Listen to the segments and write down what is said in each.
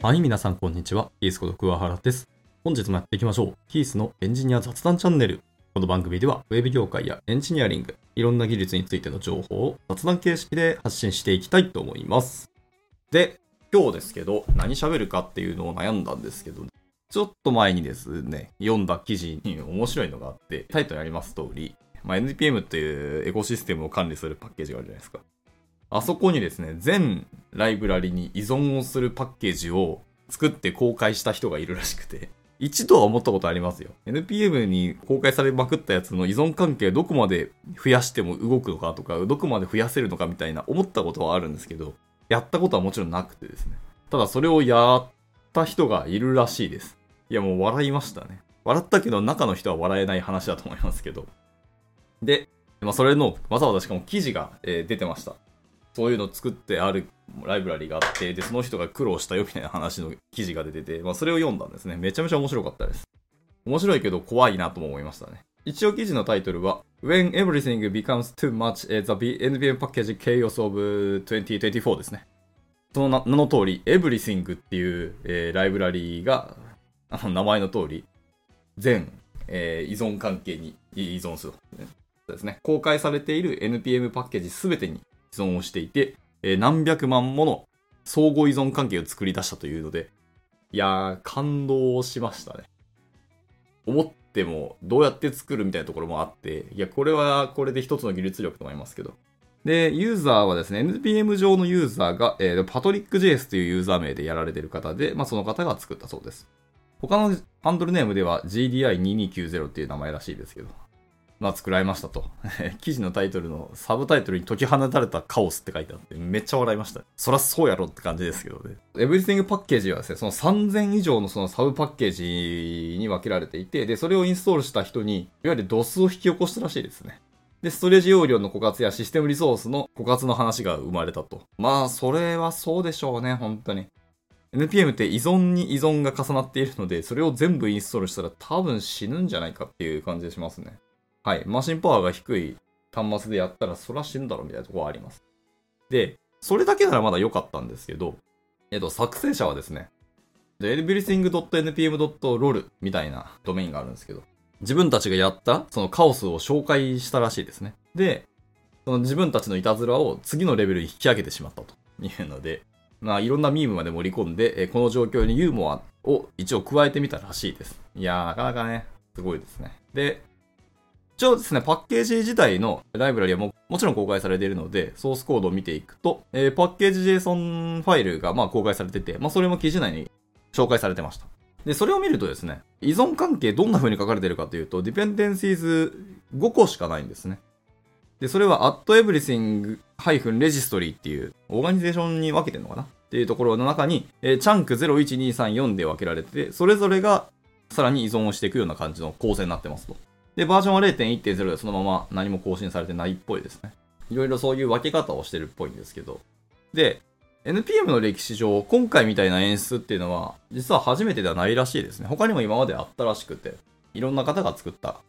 はい、皆さんこんにちは。キースこと桑原です。本日もやっていきましょう。キースのエンジニア雑談チャンネル。この番組では、ウェブ業界やエンジニアリング、いろんな技術についての情報を雑談形式で発信していきたいと思います。で、今日ですけど、何喋るかっていうのを悩んだんですけど、ちょっと前にですね、読んだ記事に面白いのがあって、タイトルにあります通り、まあ、NPM っていうエコシステムを管理するパッケージがあるじゃないですか。あそこにですね、全ライブラリに依存をするパッケージを作って公開した人がいるらしくて、一度は思ったことありますよ。NPM に公開されまくったやつの依存関係どこまで増やしても動くのかとか、どこまで増やせるのかみたいな思ったことはあるんですけど、やったことはもちろんなくてですね。ただそれをやった人がいるらしいです。いやもう笑いましたね。笑ったけど中の人は笑えない話だと思いますけど。で、まあ、それのわざわざしかも記事が、えー、出てました。そういうのを作ってあるライブラリがあって、で、その人が苦労したよみたいな話の記事が出てて、まあ、それを読んだんですね。めちゃめちゃ面白かったです。面白いけど怖いなとも思いましたね。一応記事のタイトルは When Everything Becomes Too Much The NPM Package Chaos of 2024ですね。その名の通り Everything っていう、えー、ライブラリーがあの名前の通り全、えー、依存関係に依存する、ね。ですね。公開されている NPM パッケージすべてに依存をしていて、えー、何百万もの相互依存関係を作り出したというので、いやー、感動しましたね。思っても、どうやって作るみたいなところもあって、いや、これはこれで一つの技術力と思いますけど。で、ユーザーはですね、NPM 上のユーザーが、えー、パトリック JS というユーザー名でやられている方で、まあ、その方が作ったそうです。他のハンドルネームでは GDI2290 っていう名前らしいですけど、まあ、作られましたと。記事のタイトルのサブタイトルに解き放たれたカオスって書いてあって、めっちゃ笑いました。そらそうやろって感じですけどね。Everything パッケージはですね、その3000以上のそのサブパッケージに分けられていて、で、それをインストールした人に、いわゆる DOS を引き起こしたらしいですね。で、ストレージ容量の枯渇やシステムリソースの枯渇の話が生まれたと。まあ、それはそうでしょうね、本当に。NPM って依存に依存が重なっているので、それを全部インストールしたら多分死ぬんじゃないかっていう感じがしますね。はい、マシンパワーが低い端末でやったらそら死ぬだろみたいなとこはあります。で、それだけならまだ良かったんですけど、えっと、作成者はですね、everything.npm.lol みたいなドメインがあるんですけど、自分たちがやったそのカオスを紹介したらしいですね。で、その自分たちのいたずらを次のレベルに引き上げてしまったというので、まあいろんなミームまで盛り込んで、この状況にユーモアを一応加えてみたらしいです。いやー、なかなかね、すごいですね。で、一応ですね、パッケージ自体のライブラリはももちろん公開されているので、ソースコードを見ていくと、えー、パッケージ JSON ファイルがまあ公開されてて、まあそれも記事内に紹介されてました。で、それを見るとですね、依存関係どんな風に書かれてるかというと、dependencies5 個しかないんですね。で、それは at everything-registry っていうオーガニゼーションに分けてるのかな？っていうところの中に、えー、チャンク01234で分けられてて、それぞれがさらに依存をしていくような感じの構成になってますと。で、バージョンは0.1.0でそのまま何も更新されてないっぽいですね。いろいろそういう分け方をしてるっぽいんですけど。で、NPM の歴史上、今回みたいな演出っていうのは、実は初めてではないらしいですね。他にも今まであったらしくて、いろんな方が作った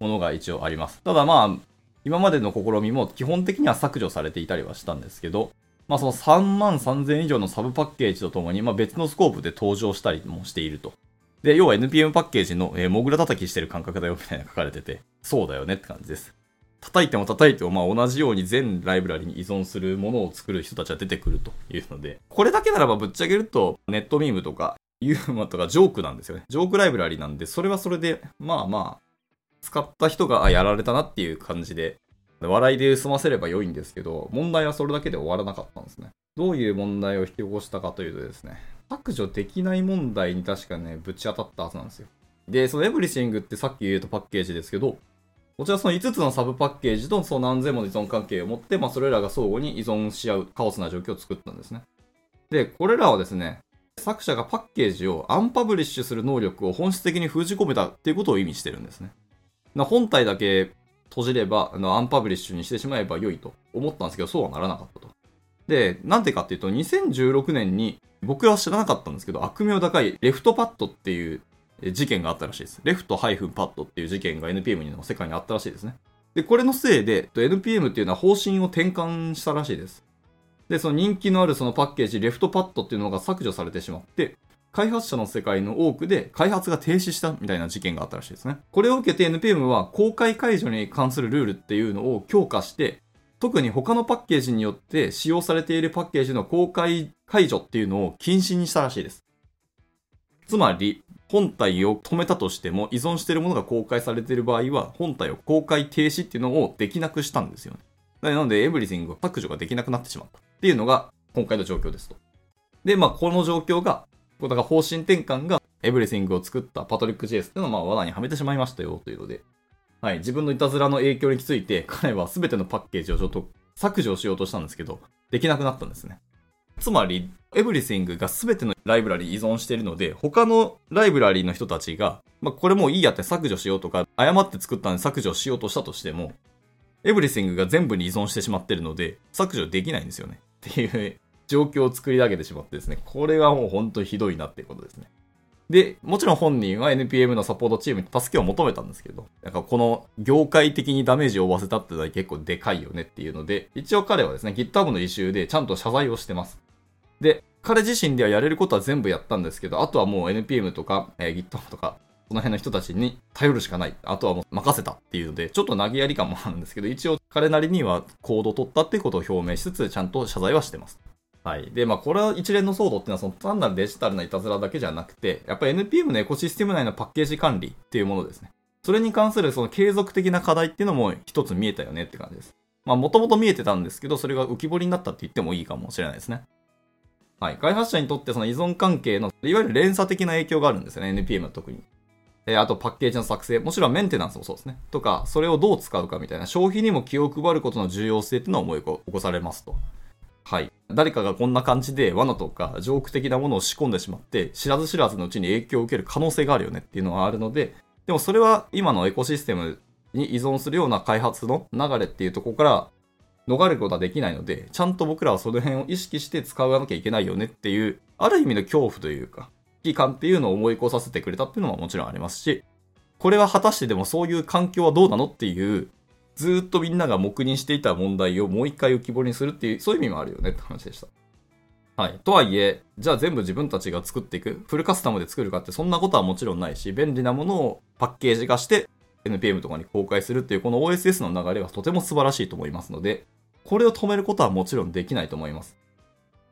ものが一応あります。ただまあ、今までの試みも基本的には削除されていたりはしたんですけど、まあその3万3000以上のサブパッケージとともに、まあ別のスコープで登場したりもしていると。で、要は NPM パッケージの、えー、モグラ叩きしてる感覚だよみたいな書かれてて、そうだよねって感じです。叩いても叩いても、まあ同じように全ライブラリに依存するものを作る人たちは出てくるというので、これだけならばぶっちゃけると、ネットミームとか、ユーマとかジョークなんですよね。ジョークライブラリなんで、それはそれで、まあまあ、使った人が、やられたなっていう感じで、笑いで済ませれば良いんですけど、問題はそれだけで終わらなかったんですね。どういう問題を引き起こしたかというとですね、削除できない問題に確かね、ぶち当たったはずなんですよ。で、そのエブリシングってさっき言うとパッケージですけど、こちらその5つのサブパッケージとその何千もの依存関係を持って、まあそれらが相互に依存し合うカオスな状況を作ったんですね。で、これらはですね、作者がパッケージをアンパブリッシュする能力を本質的に封じ込めたっていうことを意味してるんですね。本体だけ閉じれば、あの unpublish にしてしまえば良いと思ったんですけど、そうはならなかったと。で、なんでかっていうと、2016年に僕は知らなかったんですけど、悪名高い left-pad っていう事件があったらしいです。 left ハイフン pad っていう事件が NPM の世界にあったらしいですね。で、これのせいで、NPM っていうのは方針を転換したらしいです。で、その人気のあるそのパッケージ、 left-pad っていうのが削除されてしまって、開発者の世界の多くで開発が停止したみたいな事件があったらしいですね。これを受けて NPM は公開解除に関するルールっていうのを強化して、特に他のパッケージによって使用されているパッケージの公開解除っていうのを禁止にしたらしいです。つまり、本体を止めたとしても依存しているものが公開されている場合は本体を公開停止っていうのをできなくしたんですよね。なので、エブリシングを削除ができなくなってしまったっていうのが今回の状況ですと。で、まあ、この状況が、だから方針転換がエブリシングを作ったパトリック・ジェイスっていうのをまあ罠にはめてしまいましたよというので、はい、自分のいたずらの影響について彼は全てのパッケージをちょっと削除しようとしたんですけど、できなくなったんですね。つまり、エブリシングが全てのライブラリ依存しているので、他のライブラリの人たちが、まあ、これもういいやって削除しようとか、誤って作ったんで削除しようとしたとしても、エブリシングが全部に依存してしまってるので、削除できないんですよね。っていう状況を作り上げてしまってですね、これはもう本当にひどいなっていうことですね。で、もちろん本人は NPM のサポートチームに助けを求めたんですけど、なんかこの業界的にダメージを負わせたってのは結構でかいよねっていうので、一応彼はですね、GitHub のイシューでちゃんと謝罪をしてます。で、彼自身ではやれることは全部やったんですけど、あとはもう NPM とか、えー、GitHub とか、その辺の人たちに頼るしかない。あとはもう任せたっていうので、ちょっと投げやり感もあるんですけど、一応彼なりには行動を取ったっていうことを表明しつつ、ちゃんと謝罪はしてます。はい。で、まあ、これは一連の騒動っていうのは、その単なるデジタルないたずらだけじゃなくて、やっぱり NPM のエコシステム内のパッケージ管理っていうものですね。それに関するその継続的な課題っていうのも一つ見えたよねって感じです。まあ、もともと見えてたんですけど、それが浮き彫りになったって言ってもいいかもしれないですね。はい。開発者にとってその依存関係の、いわゆる連鎖的な影響があるんですよね。NPM は特に。えあとパッケージの作成、もちろんメンテナンスもそうですね。とか、それをどう使うかみたいな、消費にも気を配ることの重要性っていうのを思い起こされますと。はい。誰かがこんな感じで罠とかジョーク的なものを仕込んでしまって、知らず知らずのうちに影響を受ける可能性があるよねっていうのはあるので、でもそれは今のエコシステムに依存するような開発の流れっていうところから逃れることはできないので、ちゃんと僕らはその辺を意識して使わなきゃいけないよねっていう、ある意味の恐怖というか、危機感っていうのを思い起こさせてくれたっていうのはもちろんありますし、これは果たしてでもそういう環境はどうなのっていう、ずっとみんなが黙認していた問題をもう一回浮き彫りにするっていう、そういう意味もあるよねって話でした。はい。とはいえ、じゃあ全部自分たちが作っていく、フルカスタムで作るかってそんなことはもちろんないし、便利なものをパッケージ化して NPM とかに公開するっていうこの OSS の流れはとても素晴らしいと思いますので、これを止めることはもちろんできないと思います。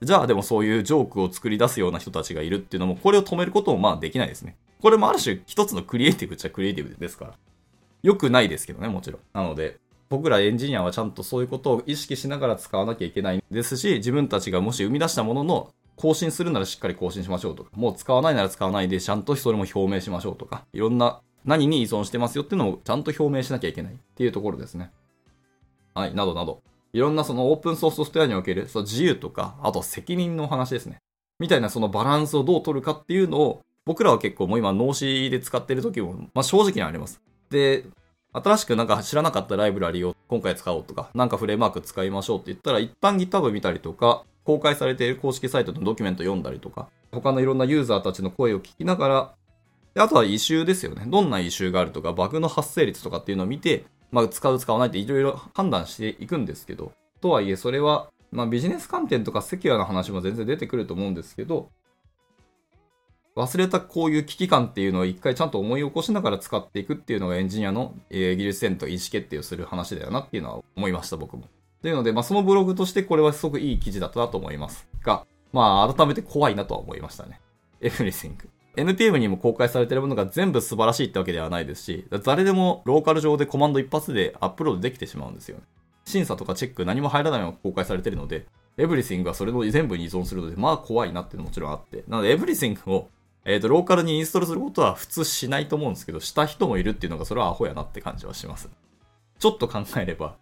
じゃあでもそういうジョークを作り出すような人たちがいるっていうのも、これを止めることもまあできないですね。これもある種一つのクリエイティブっちゃクリエイティブですから。良くないですけどね、もちろん。なので、僕らエンジニアはちゃんとそういうことを意識しながら使わなきゃいけないですし、自分たちがもし生み出したものの更新するならしっかり更新しましょうとか、もう使わないなら使わないでちゃんとそれも表明しましょうとか、いろんな何に依存してますよっていうのをちゃんと表明しなきゃいけないっていうところですね。はい、などなど。いろんなそのオープンソースソフトウェアにおけるその自由とか、あと責任の話ですね。みたいなそのバランスをどう取るかっていうのを、僕らは結構もう今脳死で使ってる時も、まあ正直にあります。で、新しくなんか知らなかったライブラリを今回使おうとか、なんかフレームワーク使いましょうって言ったら、一旦 GitHub 見たりとか、公開されている公式サイトのドキュメント読んだりとか、他のいろんなユーザーたちの声を聞きながら、であとは異臭ですよね。どんな異臭があるとか、バグの発生率とかっていうのを見て、まあ、使う使わないっていろいろ判断していくんですけど、とはいえ、それは、まあ、ビジネス観点とかセキュアな話も全然出てくると思うんですけど、忘れたこういう危機感っていうのを一回ちゃんと思い起こしながら使っていくっていうのがエンジニアの、えー、技術戦と意思決定をする話だよなっていうのは思いました、僕も。というので、まあ、そのブログとしてこれはすごくいい記事だったなと思いますが、まあ、改めて怖いなとは思いましたね。everything。NPM にも公開されているものが全部素晴らしいってわけではないですし、誰でもローカル上でコマンド一発でアップロードできてしまうんですよね。審査とかチェック何も入らないまま公開されているので、エブリシングはそれの全部に依存するので、まあ怖いなっていうのももちろんあって。なので、エブリシングを、えっ、ー、と、ローカルにインストールすることは普通しないと思うんですけど、した人もいるっていうのが、それはアホやなって感じはします。ちょっと考えれば、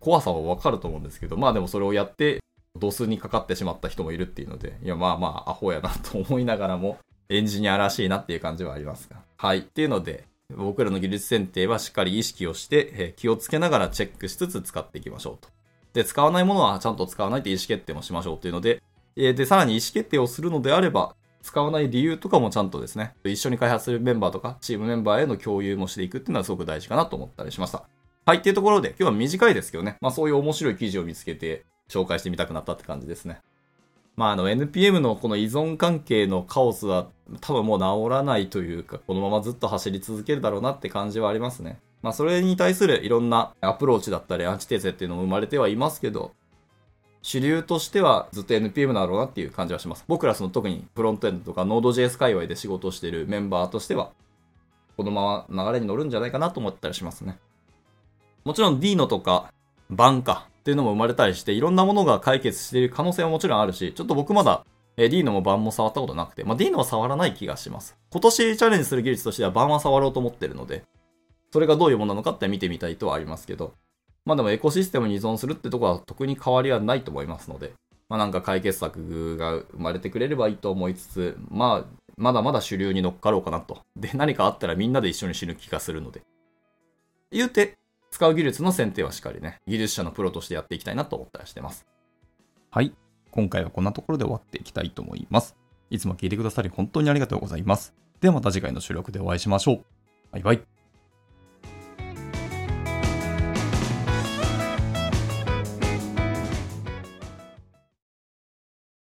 怖さはわかると思うんですけど、まあでもそれをやって、ドスにかかってしまった人もいるっていうので、いや、まあまあ、アホやなと思いながらも、エンジニアらしいなっていう感じはありますが。はい。っていうので、僕らの技術選定はしっかり意識をして、え気をつけながらチェックしつつ使っていきましょうと。で、使わないものはちゃんと使わないって意思決定もしましょうっていうので、えで、さらに意思決定をするのであれば、使わない理由とかもちゃんとですね、一緒に開発するメンバーとか、チームメンバーへの共有もしていくっていうのはすごく大事かなと思ったりしました。はい、っていうところで、今日は短いですけどね、まあそういう面白い記事を見つけて、紹介してみたくなったって感じですね。まあ、あの、NPM のこの依存関係のカオスは多分もう治らないというか、このままずっと走り続けるだろうなって感じはありますね。まあ、それに対するいろんなアプローチだったり、アンチテーゼっていうのも生まれてはいますけど、主流としてはずっと NPM だろうなっていう感じはします。僕らその特にフロントエンドとか Node.js 界隈で仕事をしているメンバーとしては、このまま流れに乗るんじゃないかなと思ったりしますね。もちろん Dino とかバンカっていうのも生まれたりして、いろんなものが解決している可能性はもちろんあるし、ちょっと僕まだえ Dino もバンも触ったことなくて、まあ、Dino は触らない気がします。今年チャレンジする技術としてはバンは触ろうと思ってるので、それがどういうものなのかって見てみたいとはありますけど、まあでもエコシステムに依存するってとこは特に変わりはないと思いますので、まあなんか解決策が生まれてくれればいいと思いつつ、まあ、まだまだ主流に乗っかろうかなと。で、何かあったらみんなで一緒に死ぬ気がするので。言うて、使う技術の選定はしっかりね、技術者のプロとしてやっていきたいなと思ったりしてます。はい。今回はこんなところで終わっていきたいと思います。いつも聞いてくださり本当にありがとうございます。ではまた次回の収録でお会いしましょう。バイバイ。